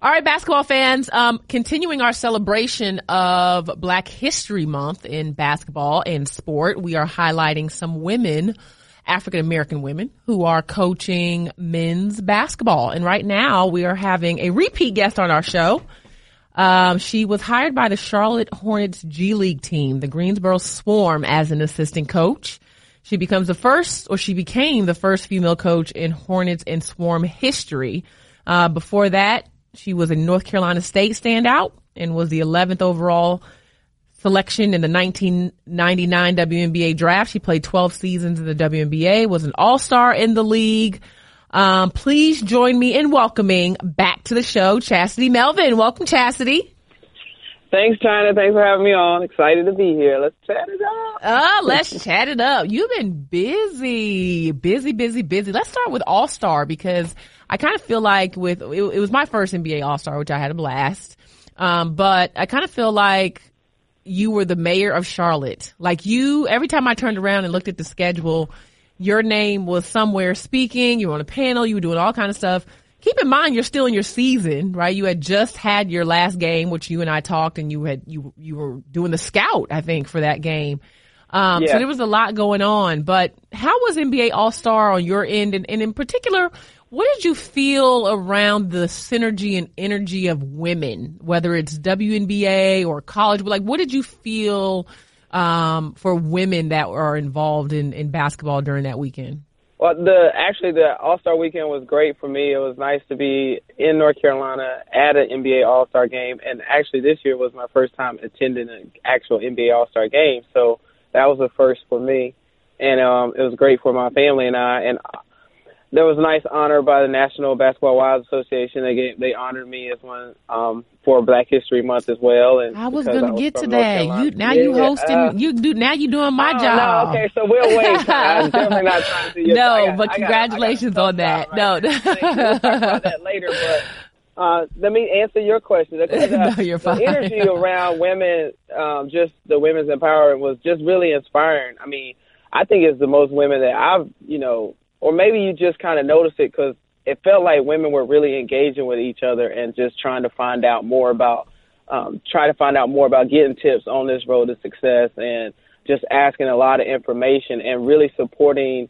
All right, basketball fans, um, continuing our celebration of Black History Month in basketball and sport, we are highlighting some women, African American women, who are coaching men's basketball. And right now we are having a repeat guest on our show. Um, she was hired by the Charlotte Hornets G League team, the Greensboro Swarm, as an assistant coach. She becomes the first, or she became the first female coach in Hornets and Swarm history. Uh, before that, she was a North Carolina State standout and was the 11th overall selection in the 1999 WNBA draft. She played 12 seasons in the WNBA, was an all-star in the league. Um, please join me in welcoming back to the show, Chasity Melvin. Welcome, Chasity. Thanks, China. Thanks for having me on. Excited to be here. Let's chat it up. Uh, let's chat it up. You've been busy, busy, busy, busy. Let's start with All Star because I kind of feel like with, it, it was my first NBA All Star, which I had a blast. Um, but I kind of feel like you were the mayor of Charlotte. Like you, every time I turned around and looked at the schedule, your name was somewhere speaking, you were on a panel, you were doing all kind of stuff. Keep in mind you're still in your season, right? You had just had your last game, which you and I talked and you had, you, you were doing the scout, I think, for that game. Um, Yeah. so there was a lot going on, but how was NBA All Star on your end? And, and in particular, what did you feel around the synergy and energy of women, whether it's WNBA or college? But Like, what did you feel, um, for women that are involved in, in basketball during that weekend? Well, the actually the All Star weekend was great for me. It was nice to be in North Carolina at an NBA All Star game, and actually this year was my first time attending an actual NBA All Star game. So that was a first for me, and um, it was great for my family and I. And there was a nice honor by the National Basketball Wives Association. They gave, they honored me as one um, for Black History Month as well. And I was gonna get to that. You now Yeah, you hosting. uh, you do now. You doing my Oh, job. No, okay, so we'll wait. I'm definitely not trying to your No, got- but I got- congratulations got on that. No. right you. We'll talk about that later, but uh, let me answer your question. Because, uh, No, you're fine. The energy around women, um, just the women's empowerment, was just really inspiring. I mean, I think it's the most women that I've, you know, or maybe you just kind of noticed it because it felt like women were really engaging with each other and just trying to find out more about, um, try to find out more about getting tips on this road to success and just asking a lot of information and really supporting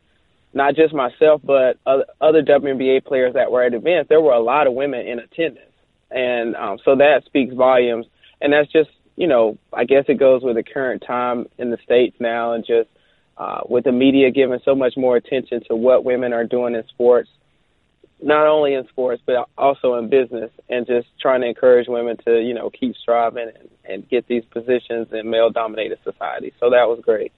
not just myself, but other, WNBA players that were at events. There were a lot of women in attendance. And um, so that speaks volumes. And that's just, you know, I guess it goes with the current time in the States now and just uh, with the media giving so much more attention to what women are doing in sports, not only in sports, but also in business, and just trying to encourage women to, you know, keep striving and, and get these positions in male dominated society. So that was great.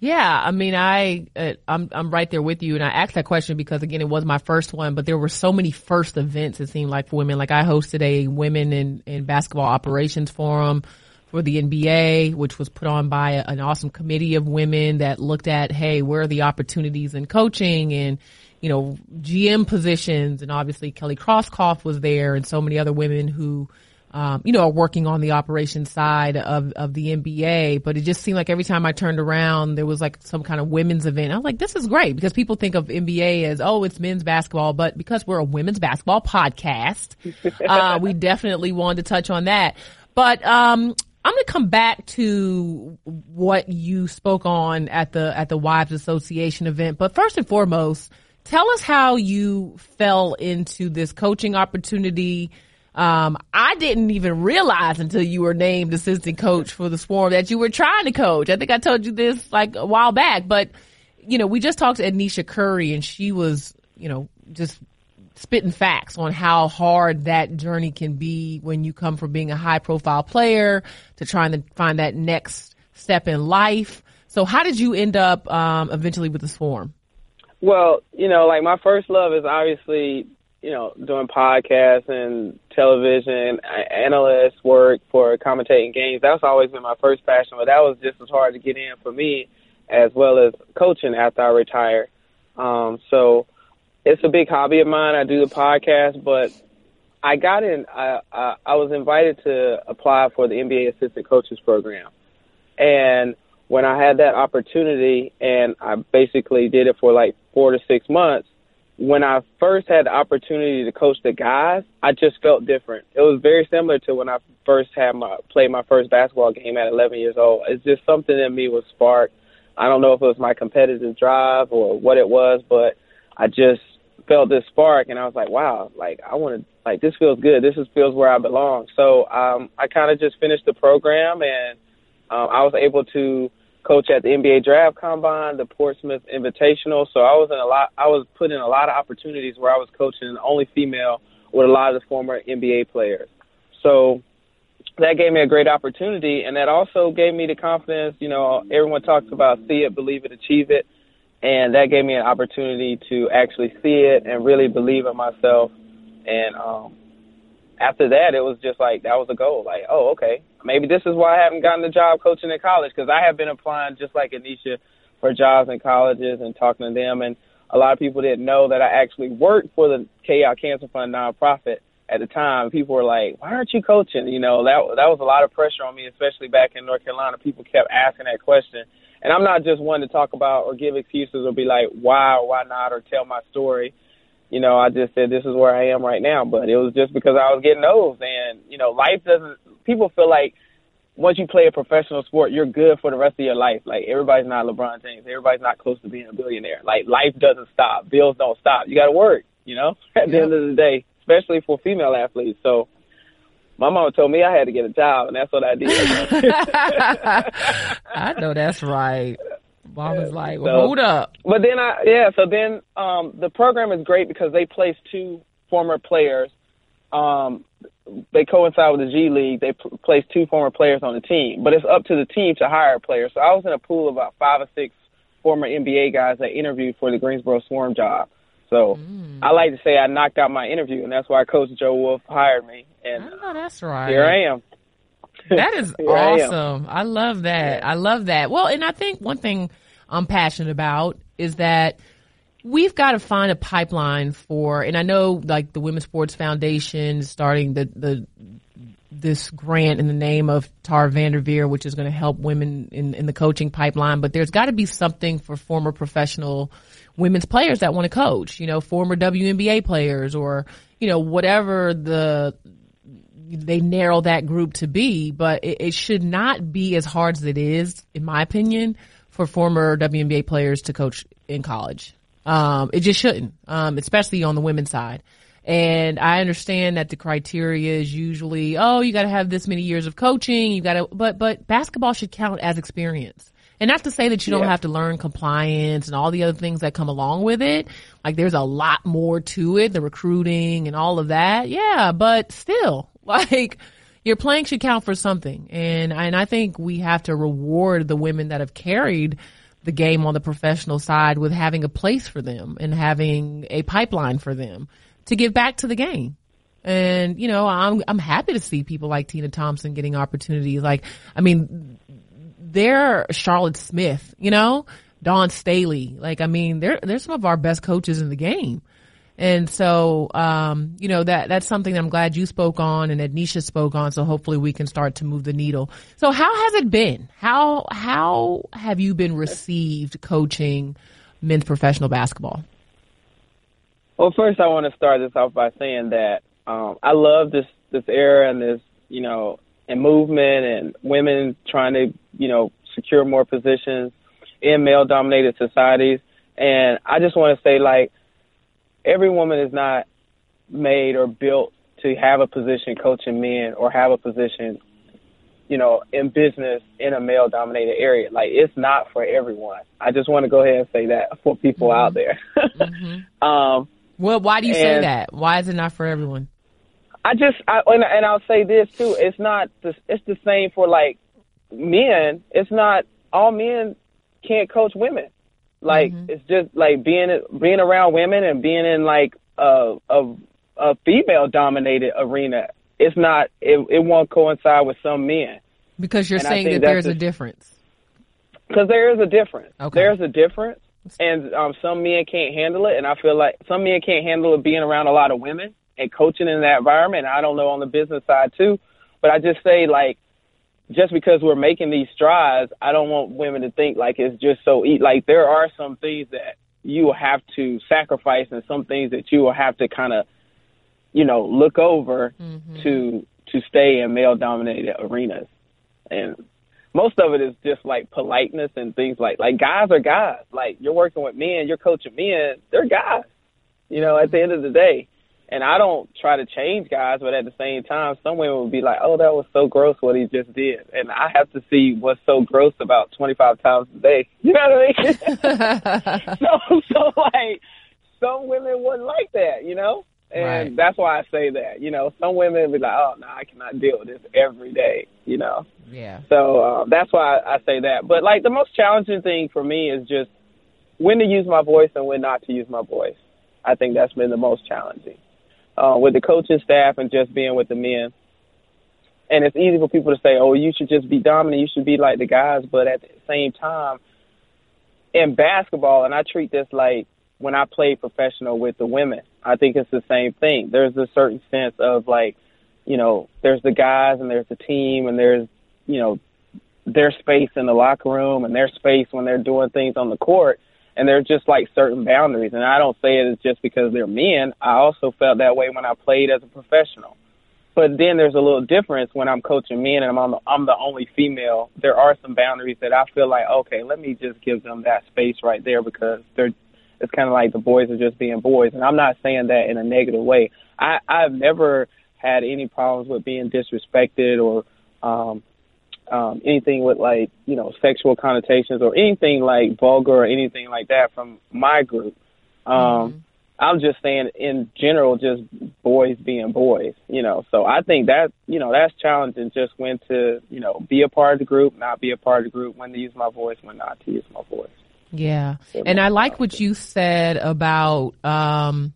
Yeah, I mean, I uh, I'm I'm right there with you, and I asked that question because again, it was my first one, but there were so many first events. It seemed like for women, like I hosted a women in in basketball operations forum for the NBA, which was put on by a, an awesome committee of women that looked at, hey, where are the opportunities in coaching and you know GM positions, and obviously Kelly Krauskopf was there, and so many other women who um, you know, are working on the operations side of, of the NBA, but it just seemed like every time I turned around, there was like some kind of women's event. I was like, this is great because people think of NBA as, oh, it's men's basketball, but because we're a women's basketball podcast, uh, we definitely wanted to touch on that. But, um, I'm going to come back to what you spoke on at the, at the Wives Association event. But first and foremost, tell us how you fell into this coaching opportunity. Um, I didn't even realize until you were named assistant coach for the Swarm that you were trying to coach. I think I told you this like a while back, but you know, we just talked to Anisha Curry and she was, you know, just spitting facts on how hard that journey can be when you come from being a high profile player to trying to find that next step in life. So how did you end up, um, eventually with the Swarm? Well, you know, like my first love is obviously, you know, doing podcasts and television, analyst work for commentating games. That's always been my first passion, but that was just as hard to get in for me as well as coaching after I retired. Um, so it's a big hobby of mine. I do the podcast, but I got in, I, I, I was invited to apply for the NBA assistant coaches program. And when I had that opportunity and I basically did it for like four to six months, when I first had the opportunity to coach the guys, I just felt different. It was very similar to when I first had my played my first basketball game at 11 years old. It's just something in me was sparked. I don't know if it was my competitive drive or what it was, but I just felt this spark, and I was like, wow, like I want to, like this feels good. This is feels where I belong. So um, I kind of just finished the program, and um, I was able to coach at the NBA Draft Combine, the Portsmouth Invitational. So I was in a lot. I was put in a lot of opportunities where I was coaching the only female with a lot of the former NBA players. So that gave me a great opportunity, and that also gave me the confidence. You know, everyone talks about see it, believe it, achieve it, and that gave me an opportunity to actually see it and really believe in myself. And um, after that, it was just like that was a goal. Like, oh, okay, maybe this is why I haven't gotten a job coaching in college because I have been applying just like Anisha for jobs in colleges and talking to them. And a lot of people didn't know that I actually worked for the Kay Yow Cancer Fund nonprofit at the time. People were like, "Why aren't you coaching?" You know, that that was a lot of pressure on me, especially back in North Carolina. People kept asking that question. And I'm not just one to talk about or give excuses or be like, why or why not, or tell my story you know, I just said this is where I am right now. But it was just because I was getting old, and you know, life doesn't. People feel like once you play a professional sport, you're good for the rest of your life. Like everybody's not LeBron James. Everybody's not close to being a billionaire. Like life doesn't stop. Bills don't stop. You got to work. You know, at the end of the day, especially for female athletes. So my mom told me I had to get a job, and that's what I did. I know that's right. Bob was like, well, so, hold up. But then I, yeah, so then um, the program is great because they place two former players. Um, they coincide with the G League. They p- place two former players on the team, but it's up to the team to hire players. So I was in a pool of about five or six former NBA guys that interviewed for the Greensboro Swarm job. So mm. I like to say I knocked out my interview, and that's why Coach Joe Wolf hired me. And I know that's right. Here I am. That is awesome. I, I, love that. I love that. Well, and I think one thing I'm passionate about is that we've got to find a pipeline for, and I know like the Women's Sports Foundation starting the, the, this grant in the name of Tara VanDerveer, which is going to help women in, in the coaching pipeline, but there's got to be something for former professional women's players that want to coach, you know, former WNBA players or, you know, whatever the, they narrow that group to be, but it, it should not be as hard as it is, in my opinion, for former WNBA players to coach in college. Um, it just shouldn't, um, especially on the women's side. And I understand that the criteria is usually, oh, you got to have this many years of coaching. You got to, but, but basketball should count as experience. And not to say that you don't have to learn compliance and all the other things that come along with it. Like there's a lot more to it, the recruiting and all of that. Yeah, but still, like, your playing should count for something. And, and I think we have to reward the women that have carried the game on the professional side with having a place for them and having a pipeline for them to give back to the game. And, you know, I'm, I'm happy to see people like Tina Thompson getting opportunities. Like, I mean, they're Charlotte Smith, you know, Dawn Staley. Like, I mean, they're, they're some of our best coaches in the game. And so, um, you know, that, that's something that I'm glad you spoke on and that Nisha spoke on. So hopefully we can start to move the needle. So how has it been? How, how have you been received coaching men's professional basketball? Well, first I want to start this off by saying that, um, I love this, this era and this, you know, and movement and women trying to, you know, secure more positions in male dominated societies. And I just want to say like, every woman is not made or built to have a position coaching men or have a position, you know, in business in a male dominated area. Like it's not for everyone. I just want to go ahead and say that for people mm-hmm. out there. mm-hmm. um, well, why do you say that? Why is it not for everyone? I just, I, and, and I'll say this too. It's not, the, it's the same for like men. It's not all men can't coach women. Like mm-hmm. it's just like being being around women and being in like a a, a female dominated arena. It's not. It it won't coincide with some men. Because you're and saying that there's a, a difference. Because there is a difference. Okay. There's a difference, and um, some men can't handle it, and I feel like some men can't handle it being around a lot of women and coaching in that environment. I don't know on the business side too, but I just say like just because we're making these strides, I don't want women to think like it's just so easy. Like there are some things that you will have to sacrifice and some things that you will have to kind of, you know, look over mm-hmm. to to stay in male dominated arenas. And most of it is just like politeness and things like like guys are guys. Like you're working with men, you're coaching men, they're guys. You know, at the end of the day. And I don't try to change guys, but at the same time, some women would be like, "Oh, that was so gross what he just did," and I have to see what's so gross about 25 times a day. You know what I mean? so, so like, some women wouldn't like that, you know, and right. that's why I say that. You know, some women would be like, "Oh, no, I cannot deal with this every day," you know. Yeah. So uh, that's why I say that. But like, the most challenging thing for me is just when to use my voice and when not to use my voice. I think that's been the most challenging uh, with the coaching staff and just being with the men. And it's easy for people to say, "Oh, you should just be dominant. You should be like the guys." But at the same time, in basketball, and I treat this like when I played professional with the women, I think it's the same thing. There's a certain sense of like, you know, there's the guys and there's the team and there's, you know, their space in the locker room and their space when they're doing things on the court and there's just like certain boundaries. And I don't say it just because they're men. I also felt that way when I played as a professional. But then there's a little difference when I'm coaching men and I'm the, I'm the only female. There are some boundaries that I feel like okay, let me just give them that space right there because they're it's kind of like the boys are just being boys. And I'm not saying that in a negative way. I I've never had any problems with being disrespected or um um, anything with like you know sexual connotations or anything like vulgar or anything like that from my group. Um, mm-hmm. I'm just saying in general, just boys being boys, you know. So I think that you know that's challenging. Just when to you know be a part of the group, not be a part of the group, when to use my voice, when not to use my voice. Yeah, and I like what you said about um,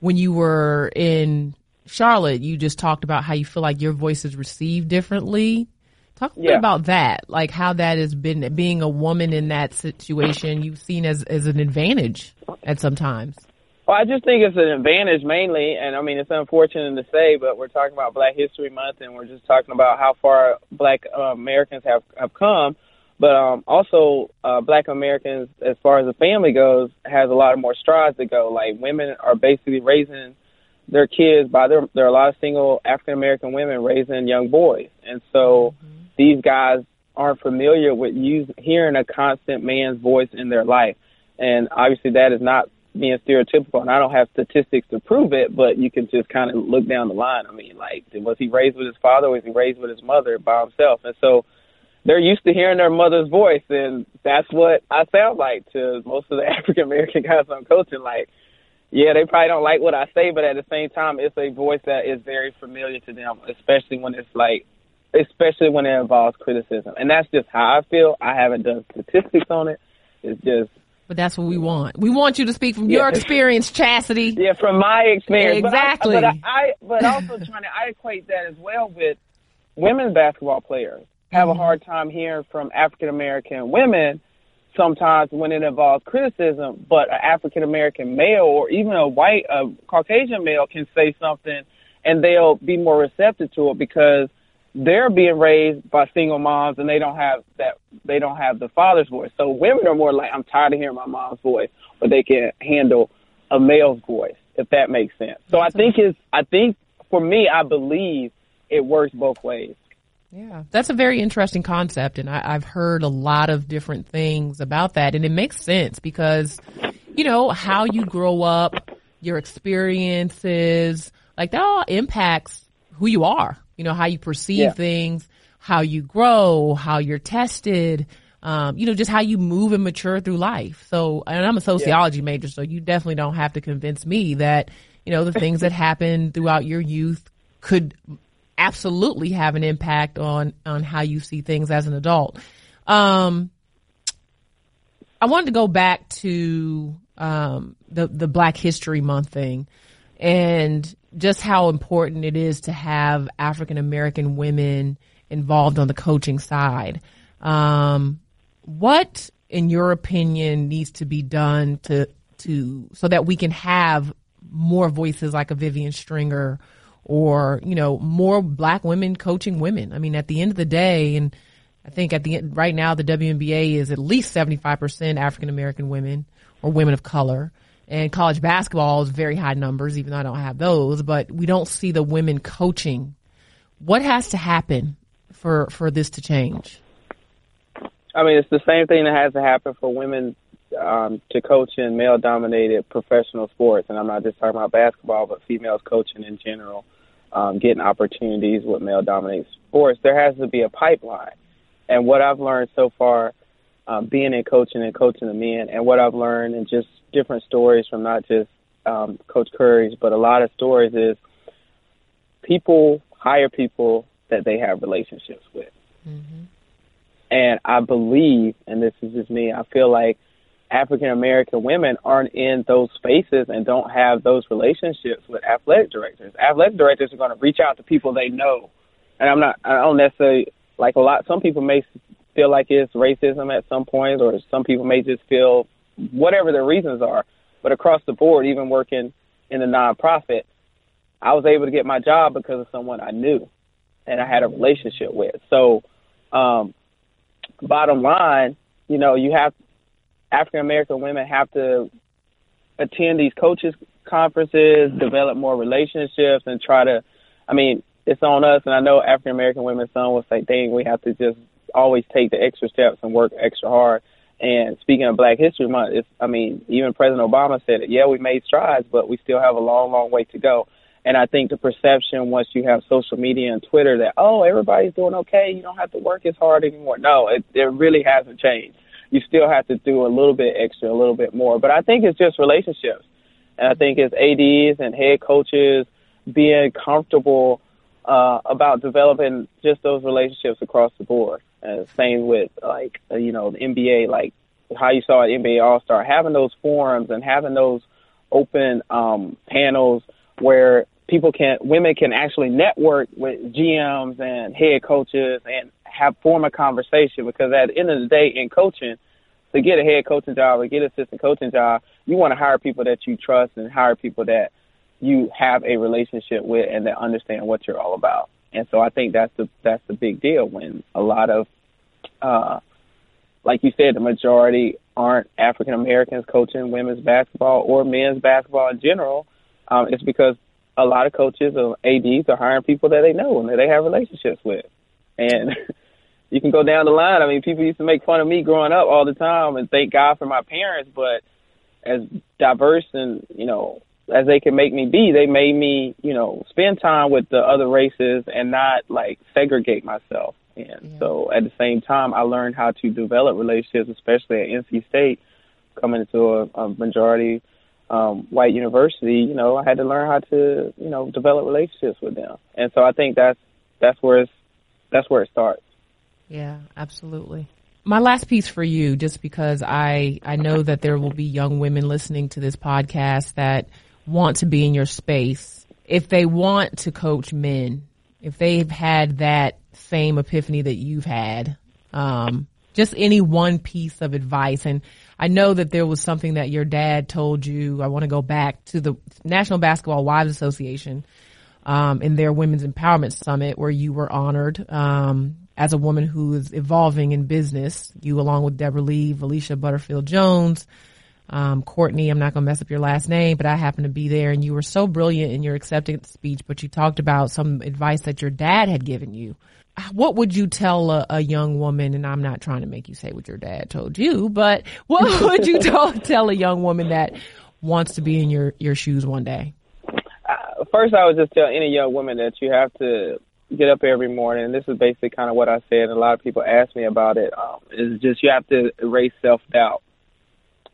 when you were in Charlotte. You just talked about how you feel like your voice is received differently Talk a yeah. bit about that, like how that has been being a woman in that situation. You've seen as as an advantage at some times. Well, I just think it's an advantage mainly, and I mean it's unfortunate to say, but we're talking about Black History Month, and we're just talking about how far Black uh, Americans have have come. But um, also, uh, Black Americans, as far as the family goes, has a lot of more strides to go. Like women are basically raising their kids by there. There are a lot of single African American women raising young boys, and so. Mm-hmm these guys aren't familiar with use, hearing a constant man's voice in their life. And obviously that is not being stereotypical and I don't have statistics to prove it, but you can just kind of look down the line. I mean, like, was he raised with his father or was he raised with his mother by himself? And so they're used to hearing their mother's voice and that's what I sound like to most of the African American guys I'm coaching. Like, yeah, they probably don't like what I say, but at the same time, it's a voice that is very familiar to them, especially when it's like especially when it involves criticism. And that's just how I feel. I haven't done statistics on it. It's just. But that's what we want. We want you to speak from yeah. your experience, Chasity. Yeah, from my experience. Exactly. But, I, but, I, but also trying to, I equate that as well with women basketball players have mm-hmm. a hard time hearing from African American women sometimes when it involves criticism, but an African American male or even a white, a Caucasian male can say something and they'll be more receptive to it because they're being raised by single moms and they don't have that they don't have the father's voice. So women are more like I'm tired of hearing my mom's voice, but they can handle a male's voice, if that makes sense. So I think it's I think for me I believe it works both ways. Yeah, that's a very interesting concept, and I, have heard a lot of different things about that, and it makes sense because, you know, how you grow up, your experiences, like that all impacts who you are you know, how you perceive yeah. things, how you grow, how you're tested, um, you know, just how you move and mature through life. So, and I'm a sociology yeah. major, so you definitely don't have to convince me that, you know, the things that happen throughout your youth could absolutely have an impact on, on how you see things as an adult. Um, I wanted to go back to, um, the, the Black History Month thing and just how important it is to have African American women involved on the coaching side. Um, what, in your opinion, needs to be done to to so that we can have more voices like a Vivian Stringer or you know more black women coaching women? I mean, at the end of the day, and I think at the end, right now the WNBA is at least seventy five percent African American women. or women of color. And college basketball is very high numbers, even though I don't have those, but we don't see the women coaching. What has to happen for, for this to change? I mean, it's the same thing that has to happen for women um, to coach in male dominated professional sports. And I'm not just talking about basketball, but females coaching in general, um, getting opportunities with male dominated sports. There has to be a pipeline. And what I've learned so far, um, being in coaching and coaching the men, and what I've learned and just different stories from not just um, Coach Curry's, but a lot of stories is people hire people that they have relationships with. Mm-hmm. And I believe, and this is just me, I feel like African American women aren't in those spaces and don't have those relationships with athletic directors. Athletic directors are going to reach out to people they know. And I'm not, I don't necessarily, like a lot, some people may feel like it's racism at some point, or some people may just feel whatever their reasons are. But across the board, even working in a nonprofit, I was able to get my job because of someone I knew and I had a relationship with. So, um, bottom line, you know, you have African American women have to attend these coaches conferences, develop more relationships, and try to. I mean, it's on us, and I know African American women. Some will say, "Dang, we have to just always take the extra steps and work extra hard." And speaking of Black History Month, it's, I mean, even President Obama said it. Yeah, we made strides, but we still have a long, long way to go. And I think the perception once you have social media and Twitter that oh everybody's doing okay, you don't have to work as hard anymore. No, it, it really hasn't changed. You still have to do a little bit extra, a little bit more. But I think it's just relationships, and I think it's ads and head coaches being comfortable uh, about developing just those relationships across the board. And same with like uh, you know the NBA, like how you saw at NBA All Star, having those forums and having those open um, panels where people can women can actually network with GMs and head coaches and have form a conversation because at the end of the day in coaching to get a head coaching job or get an assistant coaching job you want to hire people that you trust and hire people that you have a relationship with and that understand what you're all about. And so I think that's the that's the big deal when a lot of uh like you said the majority aren't African Americans coaching women's basketball or men's basketball in general um, it's because a lot of coaches or ads are hiring people that they know and that they have relationships with, and you can go down the line. I mean, people used to make fun of me growing up all the time, and thank God for my parents. But as diverse and you know as they can make me be, they made me you know spend time with the other races and not like segregate myself. And yeah. so at the same time, I learned how to develop relationships, especially at NC State, coming into a, a majority um, white university, you know, I had to learn how to, you know, develop relationships with them. And so I think that's that's where it's that's where it starts. Yeah, absolutely. My last piece for you, just because I I know that there will be young women listening to this podcast that want to be in your space. If they want to coach men, if they've had that same epiphany that you've had, um, just any one piece of advice and I know that there was something that your dad told you. I want to go back to the National Basketball Wives Association um, in their Women's Empowerment Summit, where you were honored um, as a woman who is evolving in business. You, along with Deborah Lee, Alicia Butterfield Jones, um, Courtney. I'm not going to mess up your last name, but I happened to be there, and you were so brilliant in your acceptance speech. But you talked about some advice that your dad had given you what would you tell a, a, young woman? And I'm not trying to make you say what your dad told you, but what would you tell, tell a young woman that wants to be in your, your shoes one day? Uh, first, I would just tell any young woman that you have to get up every morning. This is basically kind of what I said. And a lot of people ask me about it. Um, is just you have to erase self doubt.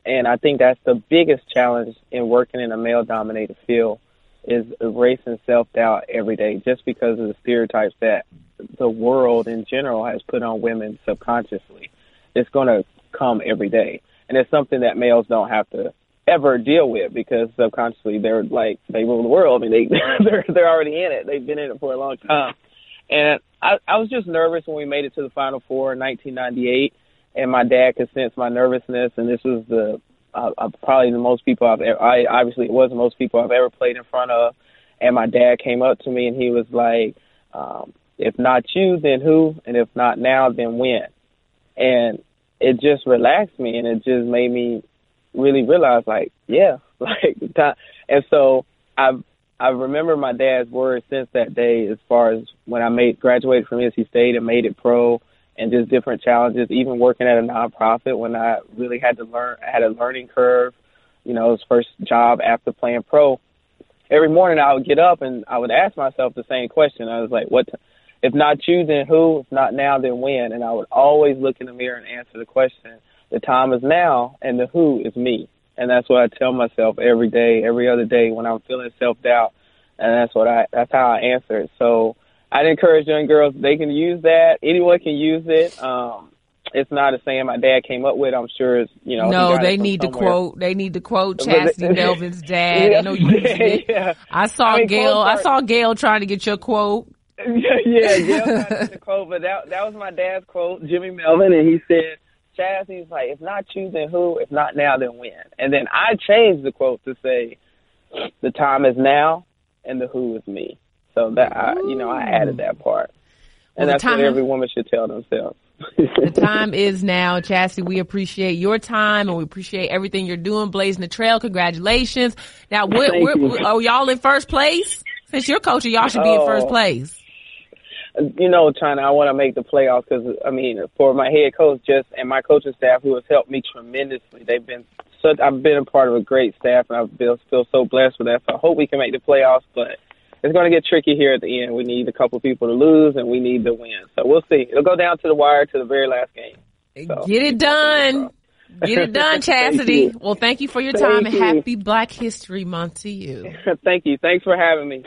And I think that's the biggest challenge in working in a male dominated field is erasing self doubt every day just because of the stereotypes that the world in general has put on women subconsciously. It's going to come every day. And it's something that males don't have to ever deal with because subconsciously they're like they rule the world. I mean they they're they're already in it. They've been in it for a long time. And I I was just nervous when we made it to the final four in 1998 and my dad could sense my nervousness and this was the uh, uh, probably the most people I've ever I obviously it was the most people I've ever played in front of and my dad came up to me and he was like um if not you, then who? And if not now, then when? And it just relaxed me and it just made me really realize like, yeah, like that. And so I've I remember my dad's words since that day as far as when I made graduated from NC State and made it pro and just different challenges, even working at a nonprofit when I really had to learn I had a learning curve, you know, was first job after playing pro. Every morning I would get up and I would ask myself the same question. I was like, what if not you, then who? If not now, then when? And I would always look in the mirror and answer the question. The time is now, and the who is me. And that's what I tell myself every day, every other day when I'm feeling self doubt. And that's what I, that's how I answer it. So I'd encourage young girls, they can use that. Anyone can use it. Um, it's not a saying my dad came up with. I'm sure it's, you know. No, they need to quote, they need to quote Chasity Melvin's dad. yeah, I know you yeah. I saw I mean, Gail, I saw Gail trying to get your quote. Yeah, yeah, Gail got the quote, but that that was my dad's quote, Jimmy Melvin, and he said, "Chaz, he's like, if not you, then who? If not now, then when?" And then I changed the quote to say, "The time is now, and the who is me." So that I, you know, I added that part, and the that's what every woman should tell themselves. The time is now, Chasity. We appreciate your time and we appreciate everything you're doing, blazing the trail. Congratulations. Now, what, Thank what, are y'all in first place? Since you're coaching, y'all should be in first Oh. place. You know, China, I want to make the playoffs because I mean, for my head coach, just and my coaching staff, who has helped me tremendously. They've been such. I've been a part of a great staff, and I feel feel so blessed with that. So I hope we can make the playoffs, but it's going to get tricky here at the end. We need a couple people to lose, and we need to win. So we'll see. It'll go down to the wire to the very last game. So, Get it done. Get it done, Chasity. Well, thank you for your Thank time and you. happy Black History Month to you. Thank you. Thanks for having me.